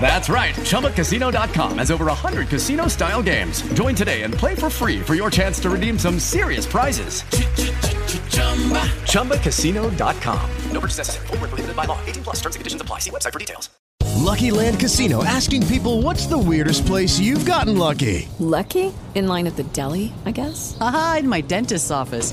That's right. ChumbaCasino.com has over 100 casino style games. Join today and play for free for your chance to redeem some serious prizes. ChumbaCasino.com. No purchase necessary. Full prohibited by law. 18 plus terms and conditions apply. See website for details. Lucky Land Casino asking people what's the weirdest place you've gotten lucky? Lucky? In line at the deli, I guess? Aha, in my dentist's office.